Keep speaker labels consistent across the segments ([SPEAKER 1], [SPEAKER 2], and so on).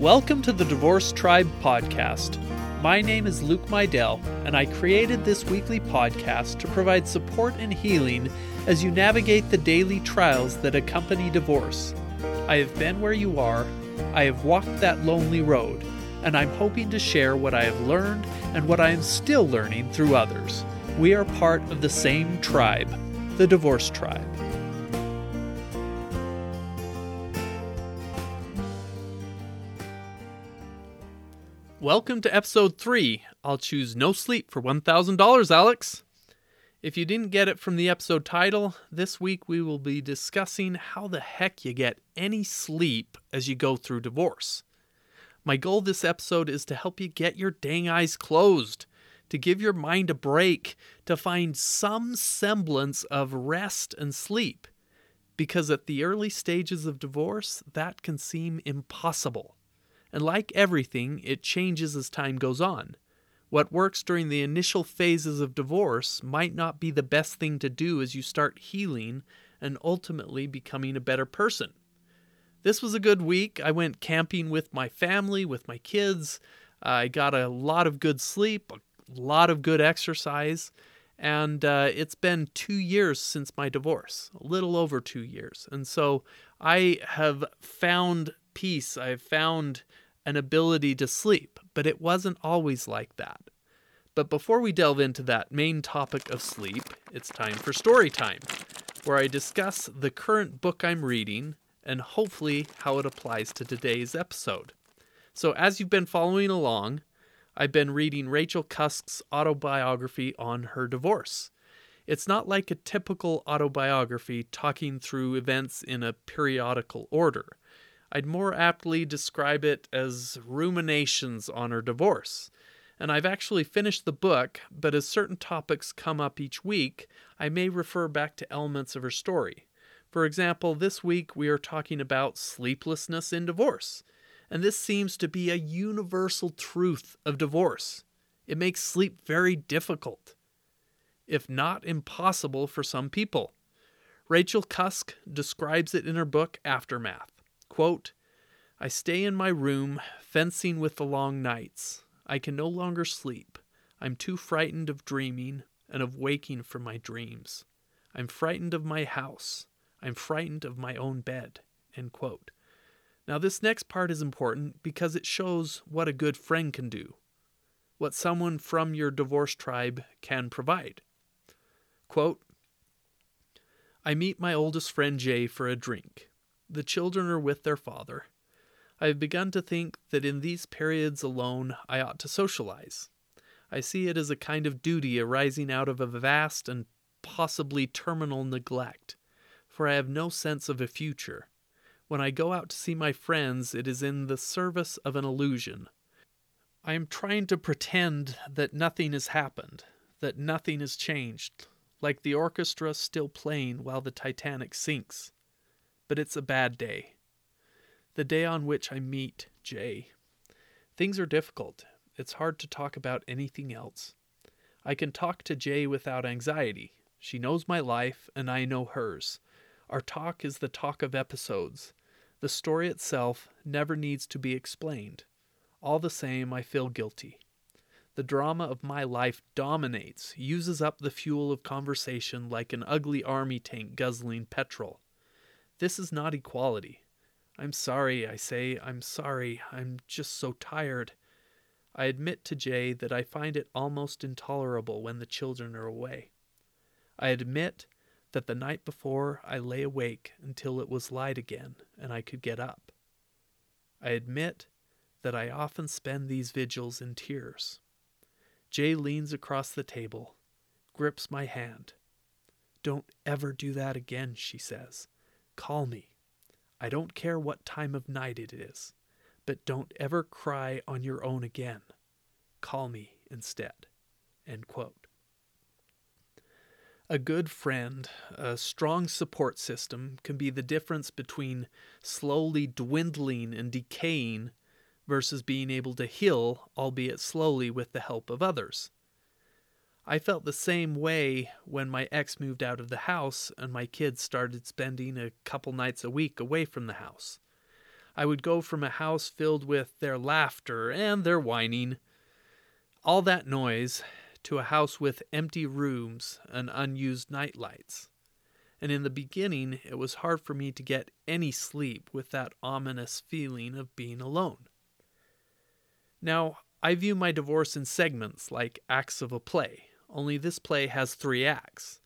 [SPEAKER 1] Welcome to the Divorce Tribe podcast. My name is Luke Mydell, and I created this weekly podcast to provide support and healing as you navigate the daily trials that accompany divorce. I have been where you are, I have walked that lonely road, and I'm hoping to share what I have learned and what I am still learning through others. We are part of the same tribe, the Divorce Tribe. Welcome to episode 3. I'll choose no sleep for $1,000, Alex. If you didn't get it from the episode title, this week we will be discussing how the heck you get any sleep as you go through divorce. My goal this episode is to help you get your dang eyes closed, to give your mind a break, to find some semblance of rest and sleep. Because at the early stages of divorce, that can seem impossible. And like everything, it changes as time goes on. What works during the initial phases of divorce might not be the best thing to do as you start healing and ultimately becoming a better person. This was a good week. I went camping with my family, with my kids. I got a lot of good sleep, a lot of good exercise, and uh, it's been two years since my divorce, a little over two years. And so I have found peace. I've found an ability to sleep, but it wasn't always like that. But before we delve into that main topic of sleep, it's time for story time, where I discuss the current book I'm reading and hopefully how it applies to today's episode. So, as you've been following along, I've been reading Rachel Cusk's autobiography on her divorce. It's not like a typical autobiography talking through events in a periodical order. I'd more aptly describe it as ruminations on her divorce. And I've actually finished the book, but as certain topics come up each week, I may refer back to elements of her story. For example, this week we are talking about sleeplessness in divorce. And this seems to be a universal truth of divorce. It makes sleep very difficult, if not impossible, for some people. Rachel Cusk describes it in her book Aftermath. Quote, I stay in my room, fencing with the long nights. I can no longer sleep. I'm too frightened of dreaming and of waking from my dreams. I'm frightened of my house. I'm frightened of my own bed. End quote. Now, this next part is important because it shows what a good friend can do, what someone from your divorce tribe can provide. Quote I meet my oldest friend Jay for a drink. The children are with their father. I have begun to think that in these periods alone I ought to socialize. I see it as a kind of duty arising out of a vast and possibly terminal neglect, for I have no sense of a future. When I go out to see my friends, it is in the service of an illusion. I am trying to pretend that nothing has happened, that nothing has changed, like the orchestra still playing while the Titanic sinks but it's a bad day. The day on which I meet Jay. Things are difficult. It's hard to talk about anything else. I can talk to Jay without anxiety. She knows my life, and I know hers. Our talk is the talk of episodes. The story itself never needs to be explained. All the same, I feel guilty. The drama of my life dominates, uses up the fuel of conversation like an ugly army tank guzzling petrol. This is not equality. I'm sorry, I say, I'm sorry, I'm just so tired. I admit to Jay that I find it almost intolerable when the children are away. I admit that the night before I lay awake until it was light again and I could get up. I admit that I often spend these vigils in tears. Jay leans across the table, grips my hand. Don't ever do that again, she says. Call me. I don't care what time of night it is, but don't ever cry on your own again. Call me instead. A good friend, a strong support system, can be the difference between slowly dwindling and decaying versus being able to heal, albeit slowly, with the help of others. I felt the same way when my ex moved out of the house and my kids started spending a couple nights a week away from the house. I would go from a house filled with their laughter and their whining, all that noise, to a house with empty rooms and unused night lights. And in the beginning, it was hard for me to get any sleep with that ominous feeling of being alone. Now, I view my divorce in segments like acts of a play, only this play has three acts.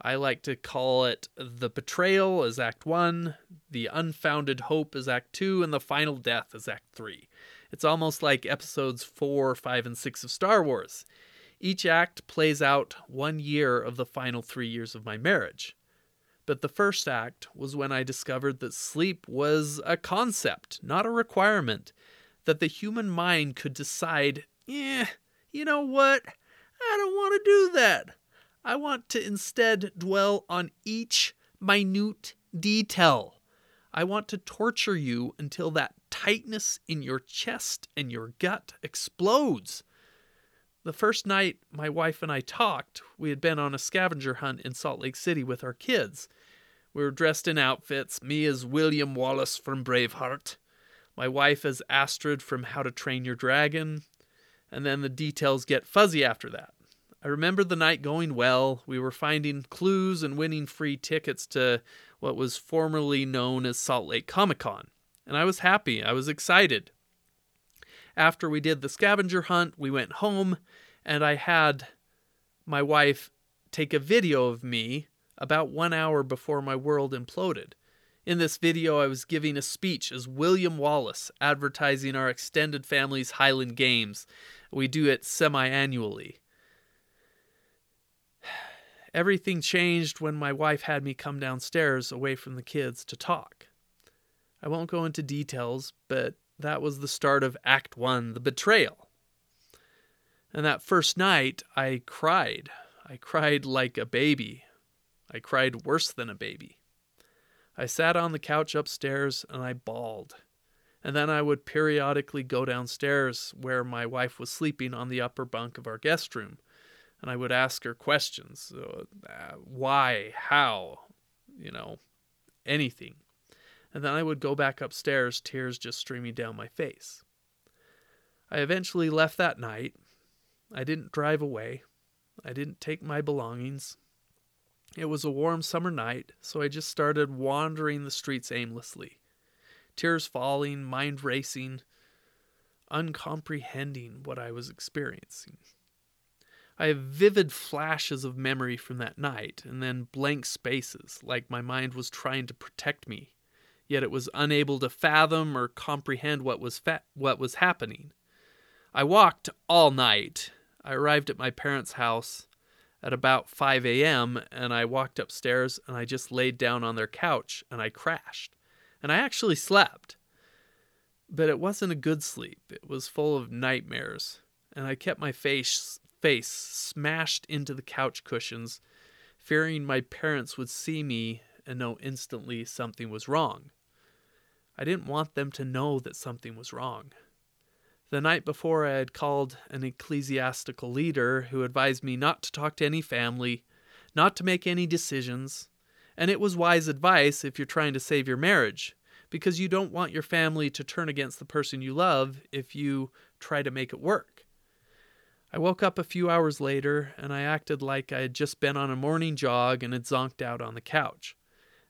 [SPEAKER 1] I like to call it the betrayal as Act 1, the unfounded hope as Act 2, and the final death as Act 3. It's almost like episodes 4, 5, and 6 of Star Wars. Each act plays out one year of the final three years of my marriage. But the first act was when I discovered that sleep was a concept, not a requirement, that the human mind could decide, yeah, you know what? I don't want to do that. I want to instead dwell on each minute detail. I want to torture you until that tightness in your chest and your gut explodes. The first night my wife and I talked, we had been on a scavenger hunt in Salt Lake City with our kids. We were dressed in outfits, me as William Wallace from Braveheart, my wife as Astrid from How to Train Your Dragon, and then the details get fuzzy after that. I remember the night going well. We were finding clues and winning free tickets to what was formerly known as Salt Lake Comic Con. And I was happy. I was excited. After we did the scavenger hunt, we went home and I had my wife take a video of me about one hour before my world imploded. In this video, I was giving a speech as William Wallace, advertising our extended family's Highland Games. We do it semi annually. Everything changed when my wife had me come downstairs away from the kids to talk. I won't go into details, but that was the start of Act One the betrayal. And that first night, I cried. I cried like a baby. I cried worse than a baby. I sat on the couch upstairs and I bawled. And then I would periodically go downstairs where my wife was sleeping on the upper bunk of our guest room and I would ask her questions uh, why, how, you know, anything. And then I would go back upstairs, tears just streaming down my face. I eventually left that night. I didn't drive away. I didn't take my belongings. It was a warm summer night, so I just started wandering the streets aimlessly. Tears falling, mind racing, uncomprehending what I was experiencing. I have vivid flashes of memory from that night, and then blank spaces, like my mind was trying to protect me, yet it was unable to fathom or comprehend what was fa- what was happening. I walked all night. I arrived at my parents' house at about 5 a.m., and I walked upstairs and I just laid down on their couch and I crashed. And I actually slept. But it wasn't a good sleep, it was full of nightmares, and I kept my face face smashed into the couch cushions, fearing my parents would see me and know instantly something was wrong. I didn't want them to know that something was wrong. The night before, I had called an ecclesiastical leader who advised me not to talk to any family, not to make any decisions, and it was wise advice if you're trying to save your marriage, because you don't want your family to turn against the person you love if you try to make it work. I woke up a few hours later and I acted like I had just been on a morning jog and had zonked out on the couch.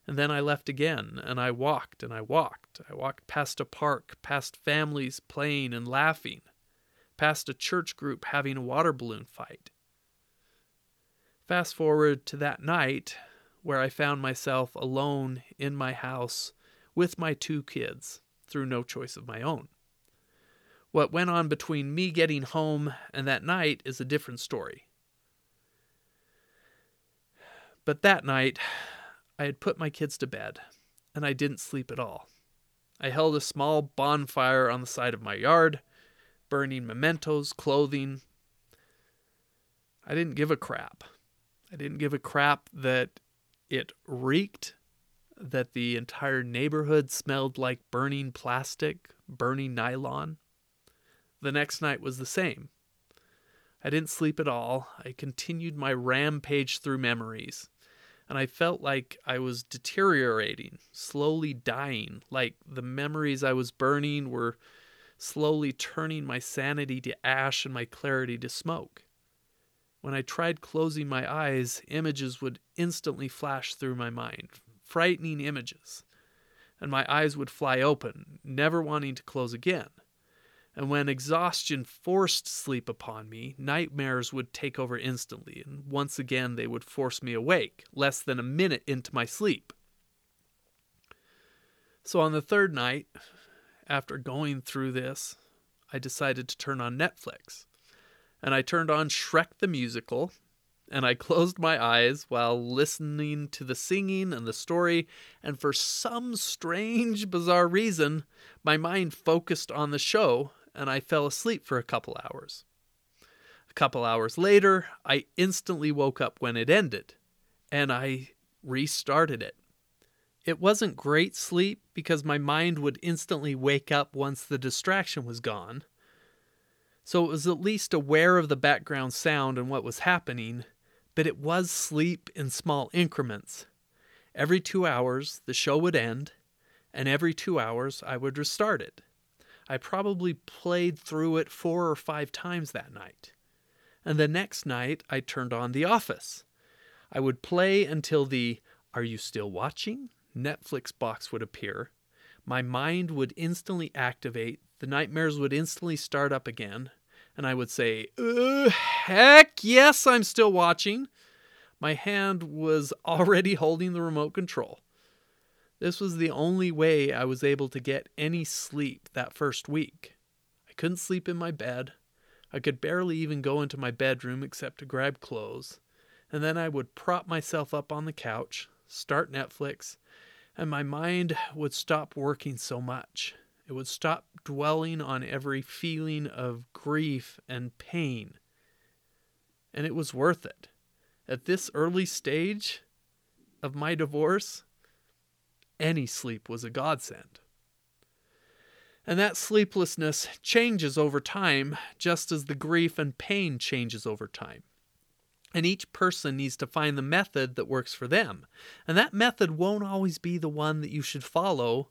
[SPEAKER 1] And then I left again and I walked and I walked. I walked past a park, past families playing and laughing, past a church group having a water balloon fight. Fast forward to that night where I found myself alone in my house with my two kids through no choice of my own. What went on between me getting home and that night is a different story. But that night, I had put my kids to bed, and I didn't sleep at all. I held a small bonfire on the side of my yard, burning mementos, clothing. I didn't give a crap. I didn't give a crap that it reeked, that the entire neighborhood smelled like burning plastic, burning nylon. The next night was the same. I didn't sleep at all. I continued my rampage through memories. and I felt like I was deteriorating, slowly dying, like the memories I was burning were slowly turning my sanity to ash and my clarity to smoke. When I tried closing my eyes, images would instantly flash through my mind, frightening images, and my eyes would fly open, never wanting to close again. And when exhaustion forced sleep upon me, nightmares would take over instantly, and once again they would force me awake, less than a minute into my sleep. So on the third night, after going through this, I decided to turn on Netflix. And I turned on Shrek the Musical, and I closed my eyes while listening to the singing and the story, and for some strange, bizarre reason, my mind focused on the show and I fell asleep for a couple hours. A couple hours later, I instantly woke up when it ended, and I restarted it. It wasn't great sleep because my mind would instantly wake up once the distraction was gone. So it was at least aware of the background sound and what was happening, but it was sleep in small increments. Every two hours, the show would end, and every two hours, I would restart it. I probably played through it four or five times that night. And the next night, I turned on The Office. I would play until the Are You Still Watching? Netflix box would appear. My mind would instantly activate, the nightmares would instantly start up again, and I would say, Heck yes, I'm still watching. My hand was already holding the remote control. This was the only way I was able to get any sleep that first week. I couldn't sleep in my bed. I could barely even go into my bedroom except to grab clothes. And then I would prop myself up on the couch, start Netflix, and my mind would stop working so much. It would stop dwelling on every feeling of grief and pain. And it was worth it. At this early stage of my divorce, any sleep was a godsend. And that sleeplessness changes over time, just as the grief and pain changes over time. And each person needs to find the method that works for them. And that method won't always be the one that you should follow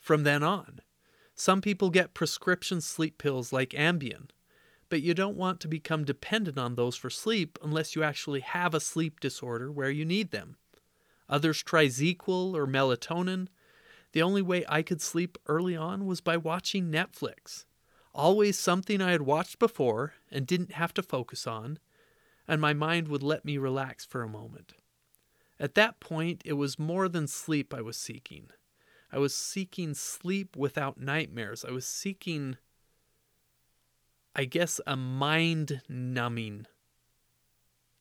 [SPEAKER 1] from then on. Some people get prescription sleep pills like Ambien, but you don't want to become dependent on those for sleep unless you actually have a sleep disorder where you need them. Others try ZzzQuil or melatonin. The only way I could sleep early on was by watching Netflix. Always something I had watched before and didn't have to focus on, and my mind would let me relax for a moment. At that point, it was more than sleep I was seeking. I was seeking sleep without nightmares. I was seeking, I guess, a mind numbing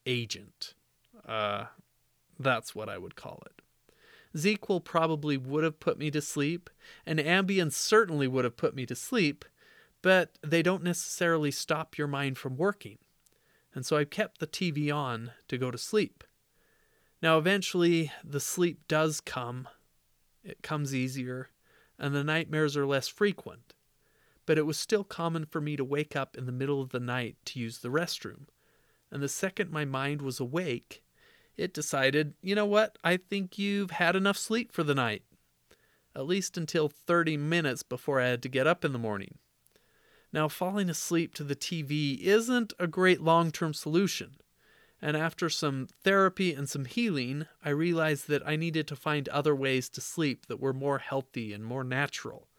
[SPEAKER 1] agent. Uh, that's what I would call it. ZzzQuil probably would have put me to sleep, and Ambien certainly would have put me to sleep, but they don't necessarily stop your mind from working. And so I kept the TV on to go to sleep. Now, eventually, the sleep does come. It comes easier, and the nightmares are less frequent. But it was still common for me to wake up in the middle of the night to use the restroom. And the second my mind was awake, it decided, you know what, I think you've had enough sleep for the night. At least until 30 minutes before I had to get up in the morning. Now, falling asleep to the TV isn't a great long term solution, and after some therapy and some healing, I realized that I needed to find other ways to sleep that were more healthy and more natural.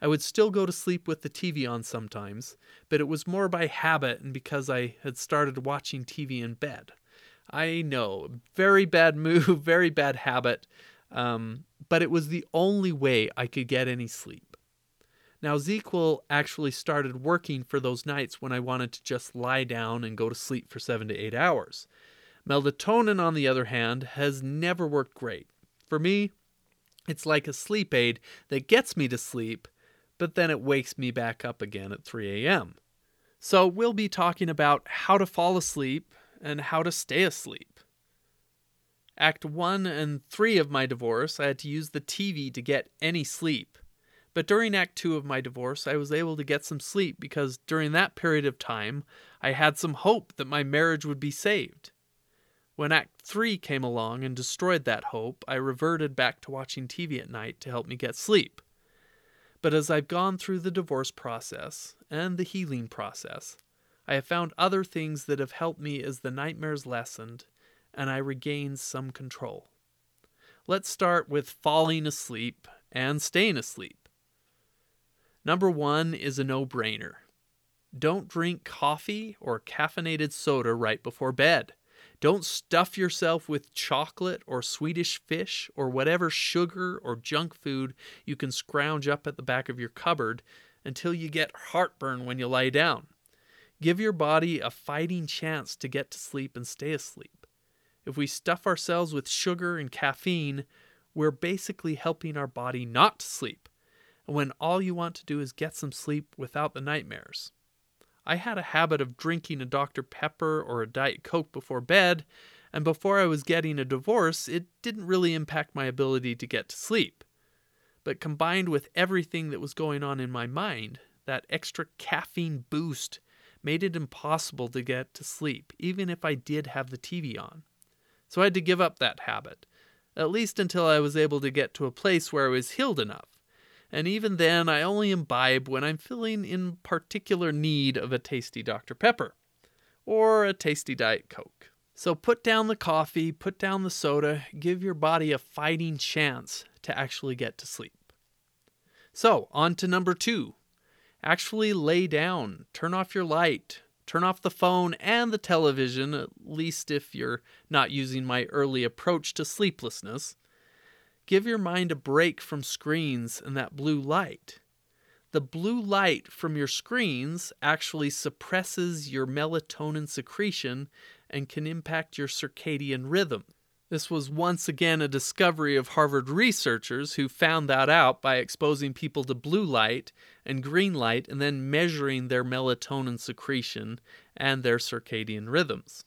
[SPEAKER 1] I would still go to sleep with the TV on sometimes, but it was more by habit and because I had started watching TV in bed. I know, very bad move, very bad habit, um, but it was the only way I could get any sleep. Now, ZzzQuil actually started working for those nights when I wanted to just lie down and go to sleep for seven to eight hours. Melatonin, on the other hand, has never worked great. For me, it's like a sleep aid that gets me to sleep, but then it wakes me back up again at 3 a.m. So, we'll be talking about how to fall asleep, and how to stay asleep. Act 1 and 3 of my divorce, I had to use the TV to get any sleep. But during Act 2 of my divorce, I was able to get some sleep because during that period of time, I had some hope that my marriage would be saved. When Act 3 came along and destroyed that hope, I reverted back to watching TV at night to help me get sleep. But as I've gone through the divorce process and the healing process, I have found other things that have helped me as the nightmares lessened and I regained some control. Let's start with falling asleep and staying asleep. Number one is a no brainer. Don't drink coffee or caffeinated soda right before bed. Don't stuff yourself with chocolate or Swedish fish or whatever sugar or junk food you can scrounge up at the back of your cupboard until you get heartburn when you lie down. Give your body a fighting chance to get to sleep and stay asleep. If we stuff ourselves with sugar and caffeine, we're basically helping our body not to sleep, when all you want to do is get some sleep without the nightmares. I had a habit of drinking a Dr. Pepper or a Diet Coke before bed, and before I was getting a divorce, it didn't really impact my ability to get to sleep. But combined with everything that was going on in my mind, that extra caffeine boost made it impossible to get to sleep, even if I did have the TV on. So I had to give up that habit, at least until I was able to get to a place where I was healed enough and even then I only imbibe when I'm feeling in particular need of a tasty Dr. Pepper or a tasty Diet Coke. So put down the coffee, put down the soda, give your body a fighting chance to actually get to sleep. So, on to number two. Actually lay down, turn off your light, turn off the phone and the television, at least if you're not using my early approach to sleeplessness. Give your mind a break from screens and that blue light. The blue light from your screens actually suppresses your melatonin secretion and can impact your circadian rhythm. This was once again a discovery of Harvard researchers who found that out by exposing people to blue light and green light and then measuring their melatonin secretion and their circadian rhythms.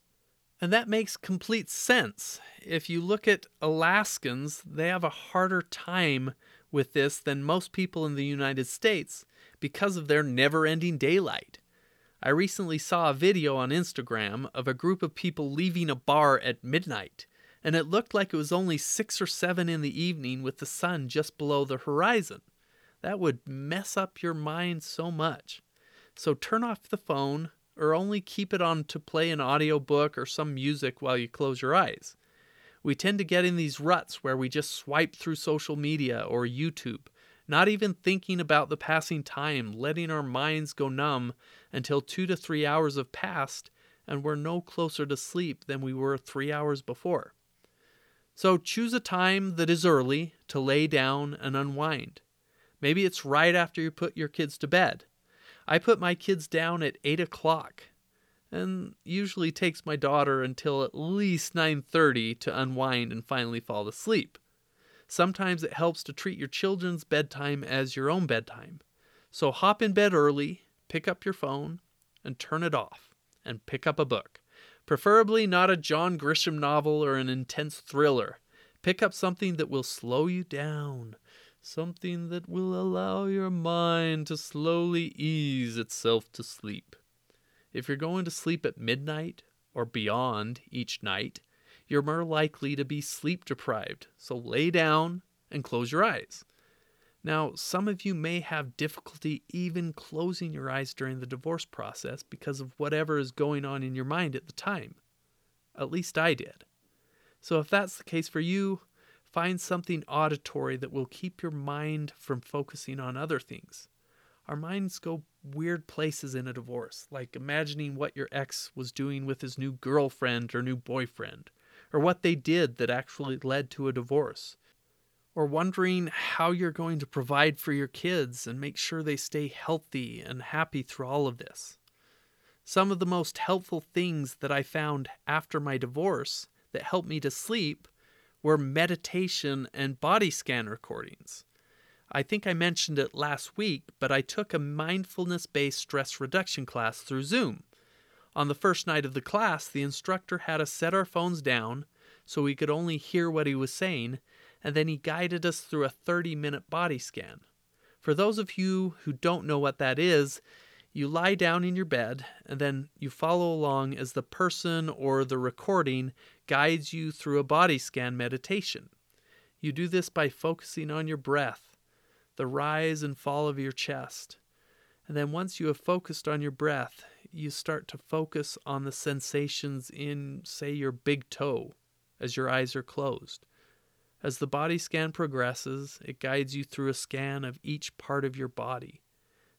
[SPEAKER 1] And that makes complete sense. If you look at Alaskans, they have a harder time with this than most people in the United States because of their never ending daylight. I recently saw a video on Instagram of a group of people leaving a bar at midnight, and it looked like it was only 6 or 7 in the evening with the sun just below the horizon. That would mess up your mind so much. So turn off the phone, or only keep it on to play an audiobook or some music while you close your eyes. We tend to get in these ruts where we just swipe through social media or YouTube, not even thinking about the passing time, letting our minds go numb until two to three hours have passed and we're no closer to sleep than we were three hours before. So choose a time that is early to lay down and unwind. Maybe it's right after you put your kids to bed. I put my kids down at 8 o'clock and usually takes my daughter until at least 9:30 to unwind and finally fall asleep. Sometimes it helps to treat your children's bedtime as your own bedtime. So hop in bed early, pick up your phone, and turn it off, and pick up a book. Preferably not a John Grisham novel or an intense thriller. Pick up something that will slow you down, something that will allow your mind to slowly ease itself to sleep. If you're going to sleep at midnight or beyond each night, you're more likely to be sleep deprived, so lay down and close your eyes. Now, some of you may have difficulty even closing your eyes during the divorce process because of whatever is going on in your mind at the time. At least I did. So, if that's the case for you, Find something auditory that will keep your mind from focusing on other things. Our minds go weird places in a divorce, like imagining what your ex was doing with his new girlfriend or new boyfriend, or what they did that actually led to a divorce, or wondering how you're going to provide for your kids and make sure they stay healthy and happy through all of this. Some of the most helpful things that I found after my divorce that helped me to sleep were meditation and body scan recordings. I think I mentioned it last week, but I took a mindfulness based stress reduction class through Zoom. On the first night of the class, the instructor had us set our phones down so we could only hear what he was saying, and then he guided us through a 30 minute body scan. For those of you who don't know what that is, you lie down in your bed and then you follow along as the person or the recording guides you through a body scan meditation. You do this by focusing on your breath, the rise and fall of your chest. And then once you have focused on your breath, you start to focus on the sensations in, say, your big toe as your eyes are closed. As the body scan progresses, it guides you through a scan of each part of your body.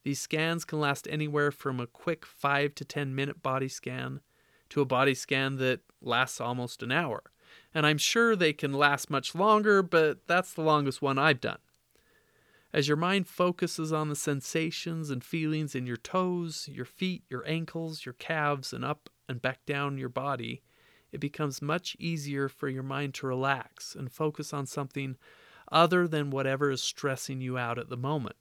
[SPEAKER 1] These scans can last anywhere from a quick 5 to 10 minute body scan to a body scan that lasts almost an hour. And I'm sure they can last much longer, but that's the longest one I've done. As your mind focuses on the sensations and feelings in your toes, your feet, your ankles, your calves, and up and back down your body, it becomes much easier for your mind to relax and focus on something other than whatever is stressing you out at the moment.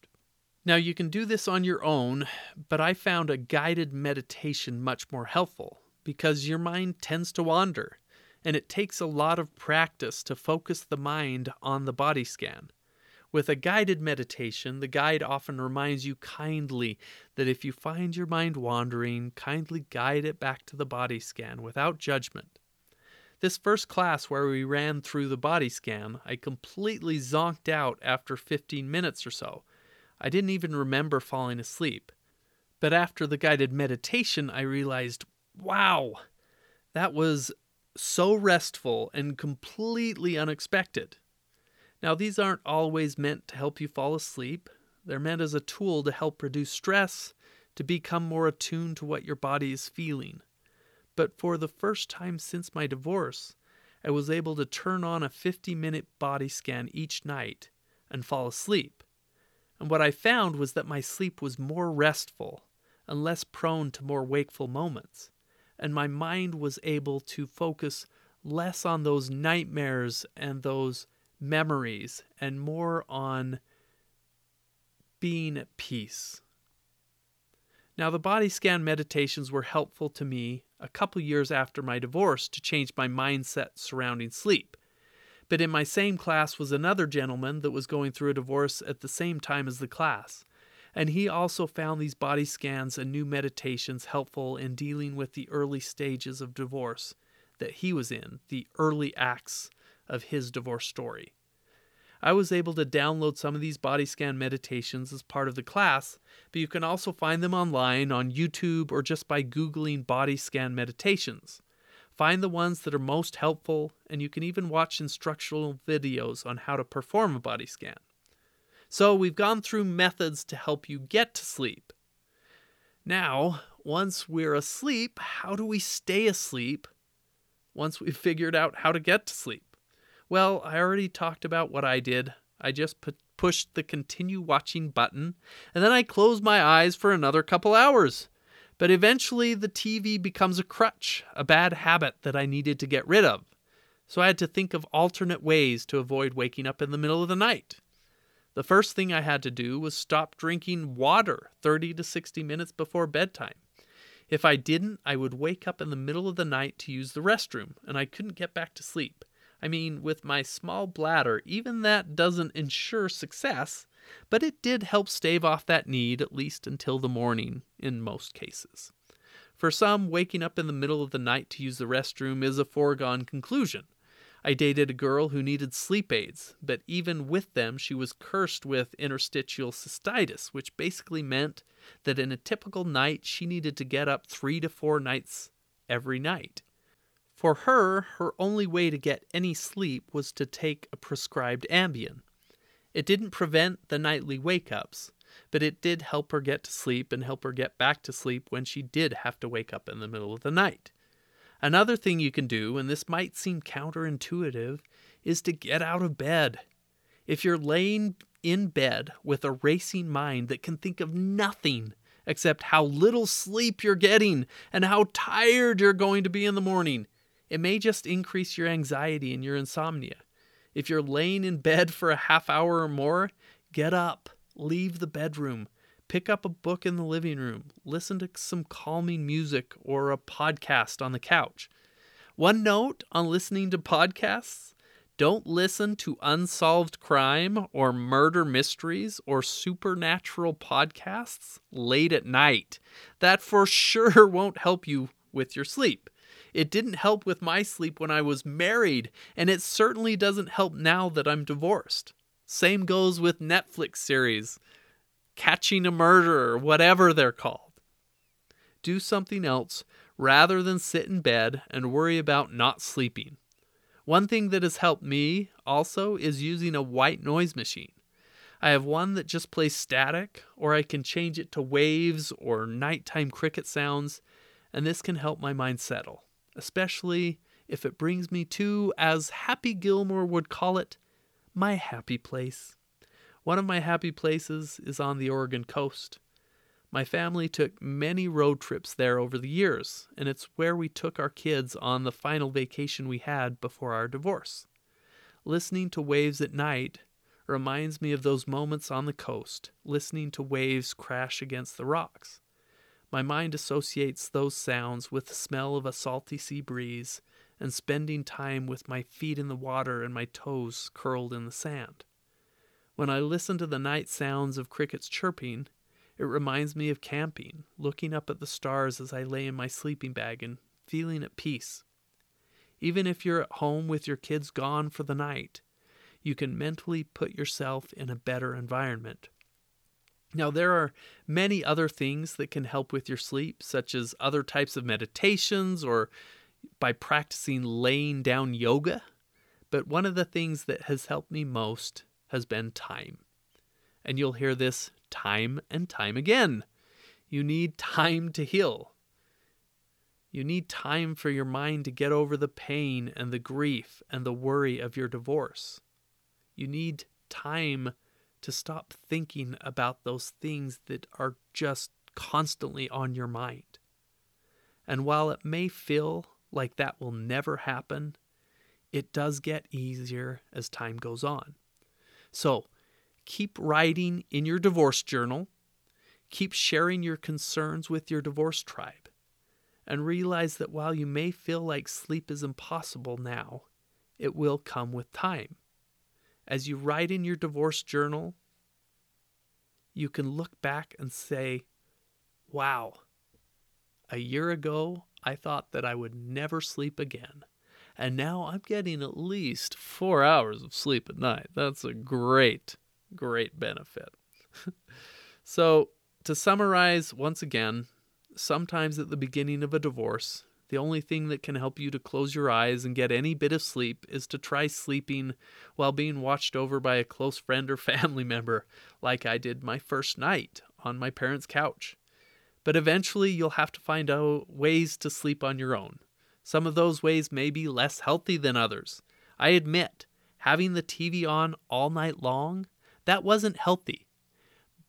[SPEAKER 1] Now, you can do this on your own, but I found a guided meditation much more helpful because your mind tends to wander, and it takes a lot of practice to focus the mind on the body scan. With a guided meditation, the guide often reminds you kindly that if you find your mind wandering, kindly guide it back to the body scan without judgment. This first class where we ran through the body scan, I completely zonked out after 15 minutes or so. I didn't even remember falling asleep. But after the guided meditation, I realized wow, that was so restful and completely unexpected. Now, these aren't always meant to help you fall asleep. They're meant as a tool to help reduce stress, to become more attuned to what your body is feeling. But for the first time since my divorce, I was able to turn on a 50 minute body scan each night and fall asleep. And what I found was that my sleep was more restful and less prone to more wakeful moments. And my mind was able to focus less on those nightmares and those memories and more on being at peace. Now, the body scan meditations were helpful to me a couple years after my divorce to change my mindset surrounding sleep. But in my same class was another gentleman that was going through a divorce at the same time as the class. And he also found these body scans and new meditations helpful in dealing with the early stages of divorce that he was in, the early acts of his divorce story. I was able to download some of these body scan meditations as part of the class, but you can also find them online on YouTube or just by Googling body scan meditations. Find the ones that are most helpful, and you can even watch instructional videos on how to perform a body scan. So, we've gone through methods to help you get to sleep. Now, once we're asleep, how do we stay asleep once we've figured out how to get to sleep? Well, I already talked about what I did. I just pu- pushed the continue watching button, and then I closed my eyes for another couple hours. But eventually, the TV becomes a crutch, a bad habit that I needed to get rid of. So I had to think of alternate ways to avoid waking up in the middle of the night. The first thing I had to do was stop drinking water 30 to 60 minutes before bedtime. If I didn't, I would wake up in the middle of the night to use the restroom, and I couldn't get back to sleep. I mean, with my small bladder, even that doesn't ensure success, but it did help stave off that need at least until the morning in most cases. For some, waking up in the middle of the night to use the restroom is a foregone conclusion. I dated a girl who needed sleep aids, but even with them, she was cursed with interstitial cystitis, which basically meant that in a typical night, she needed to get up three to four nights every night. For her, her only way to get any sleep was to take a prescribed Ambien. It didn't prevent the nightly wake ups, but it did help her get to sleep and help her get back to sleep when she did have to wake up in the middle of the night. Another thing you can do, and this might seem counterintuitive, is to get out of bed. If you're laying in bed with a racing mind that can think of nothing except how little sleep you're getting and how tired you're going to be in the morning, it may just increase your anxiety and your insomnia. If you're laying in bed for a half hour or more, get up, leave the bedroom, pick up a book in the living room, listen to some calming music or a podcast on the couch. One note on listening to podcasts don't listen to unsolved crime or murder mysteries or supernatural podcasts late at night. That for sure won't help you with your sleep. It didn't help with my sleep when I was married, and it certainly doesn't help now that I'm divorced. Same goes with Netflix series, Catching a Murderer, whatever they're called. Do something else rather than sit in bed and worry about not sleeping. One thing that has helped me also is using a white noise machine. I have one that just plays static, or I can change it to waves or nighttime cricket sounds, and this can help my mind settle, especially if it brings me to, as Happy Gilmore would call it, my happy place. One of my happy places is on the Oregon coast. My family took many road trips there over the years, and it's where we took our kids on the final vacation we had before our divorce. Listening to waves at night reminds me of those moments on the coast, listening to waves crash against the rocks. My mind associates those sounds with the smell of a salty sea breeze and spending time with my feet in the water and my toes curled in the sand. When I listen to the night sounds of crickets chirping, it reminds me of camping, looking up at the stars as I lay in my sleeping bag and feeling at peace. Even if you're at home with your kids gone for the night, you can mentally put yourself in a better environment. Now, there are many other things that can help with your sleep, such as other types of meditations or by practicing laying down yoga. But one of the things that has helped me most has been time. And you'll hear this time and time again. You need time to heal. You need time for your mind to get over the pain and the grief and the worry of your divorce. You need time to stop thinking about those things that are just constantly on your mind. And while it may feel like that will never happen, it does get easier as time goes on. So, keep writing in your divorce journal, keep sharing your concerns with your divorce tribe, and realize that while you may feel like sleep is impossible now, it will come with time. As you write in your divorce journal, you can look back and say, Wow, a year ago I thought that I would never sleep again. And now I'm getting at least four hours of sleep at night. That's a great great benefit. so, to summarize once again, sometimes at the beginning of a divorce, the only thing that can help you to close your eyes and get any bit of sleep is to try sleeping while being watched over by a close friend or family member, like I did my first night on my parents' couch. But eventually, you'll have to find out ways to sleep on your own. Some of those ways may be less healthy than others. I admit, having the TV on all night long that wasn't healthy.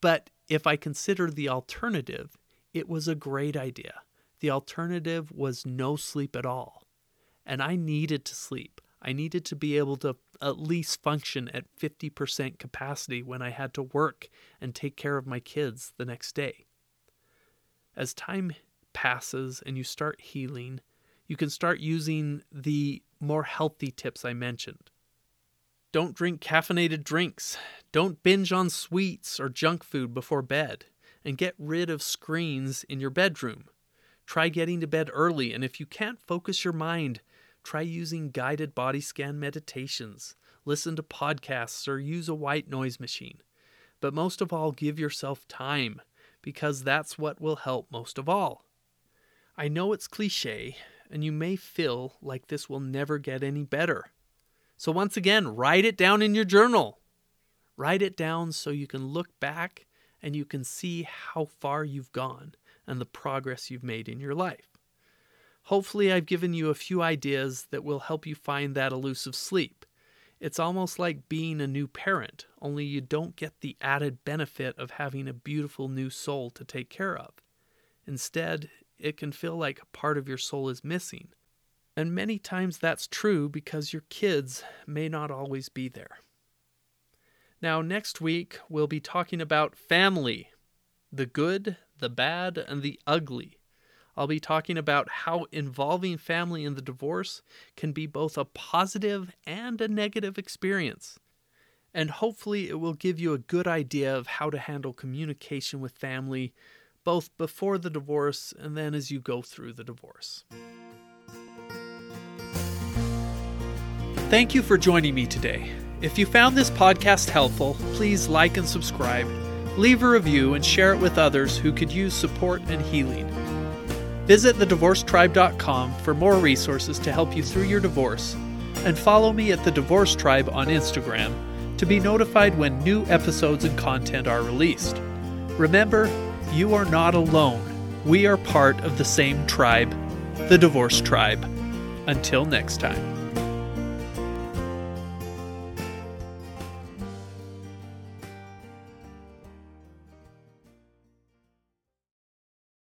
[SPEAKER 1] But if I consider the alternative, it was a great idea. The alternative was no sleep at all. And I needed to sleep. I needed to be able to at least function at 50% capacity when I had to work and take care of my kids the next day. As time passes and you start healing, you can start using the more healthy tips I mentioned. Don't drink caffeinated drinks. Don't binge on sweets or junk food before bed. And get rid of screens in your bedroom. Try getting to bed early, and if you can't focus your mind, try using guided body scan meditations. Listen to podcasts or use a white noise machine. But most of all, give yourself time, because that's what will help most of all. I know it's cliche, and you may feel like this will never get any better. So, once again, write it down in your journal. Write it down so you can look back and you can see how far you've gone and the progress you've made in your life. Hopefully, I've given you a few ideas that will help you find that elusive sleep. It's almost like being a new parent, only you don't get the added benefit of having a beautiful new soul to take care of. Instead, it can feel like a part of your soul is missing, and many times that's true because your kids may not always be there. Now, next week, we'll be talking about family the good, the bad, and the ugly. I'll be talking about how involving family in the divorce can be both a positive and a negative experience. And hopefully, it will give you a good idea of how to handle communication with family both before the divorce and then as you go through the divorce. Thank you for joining me today. If you found this podcast helpful, please like and subscribe, leave a review, and share it with others who could use support and healing. Visit thedivorcetribe.com for more resources to help you through your divorce, and follow me at The Divorce Tribe on Instagram to be notified when new episodes and content are released. Remember, you are not alone. We are part of the same tribe, the Divorce Tribe. Until next time.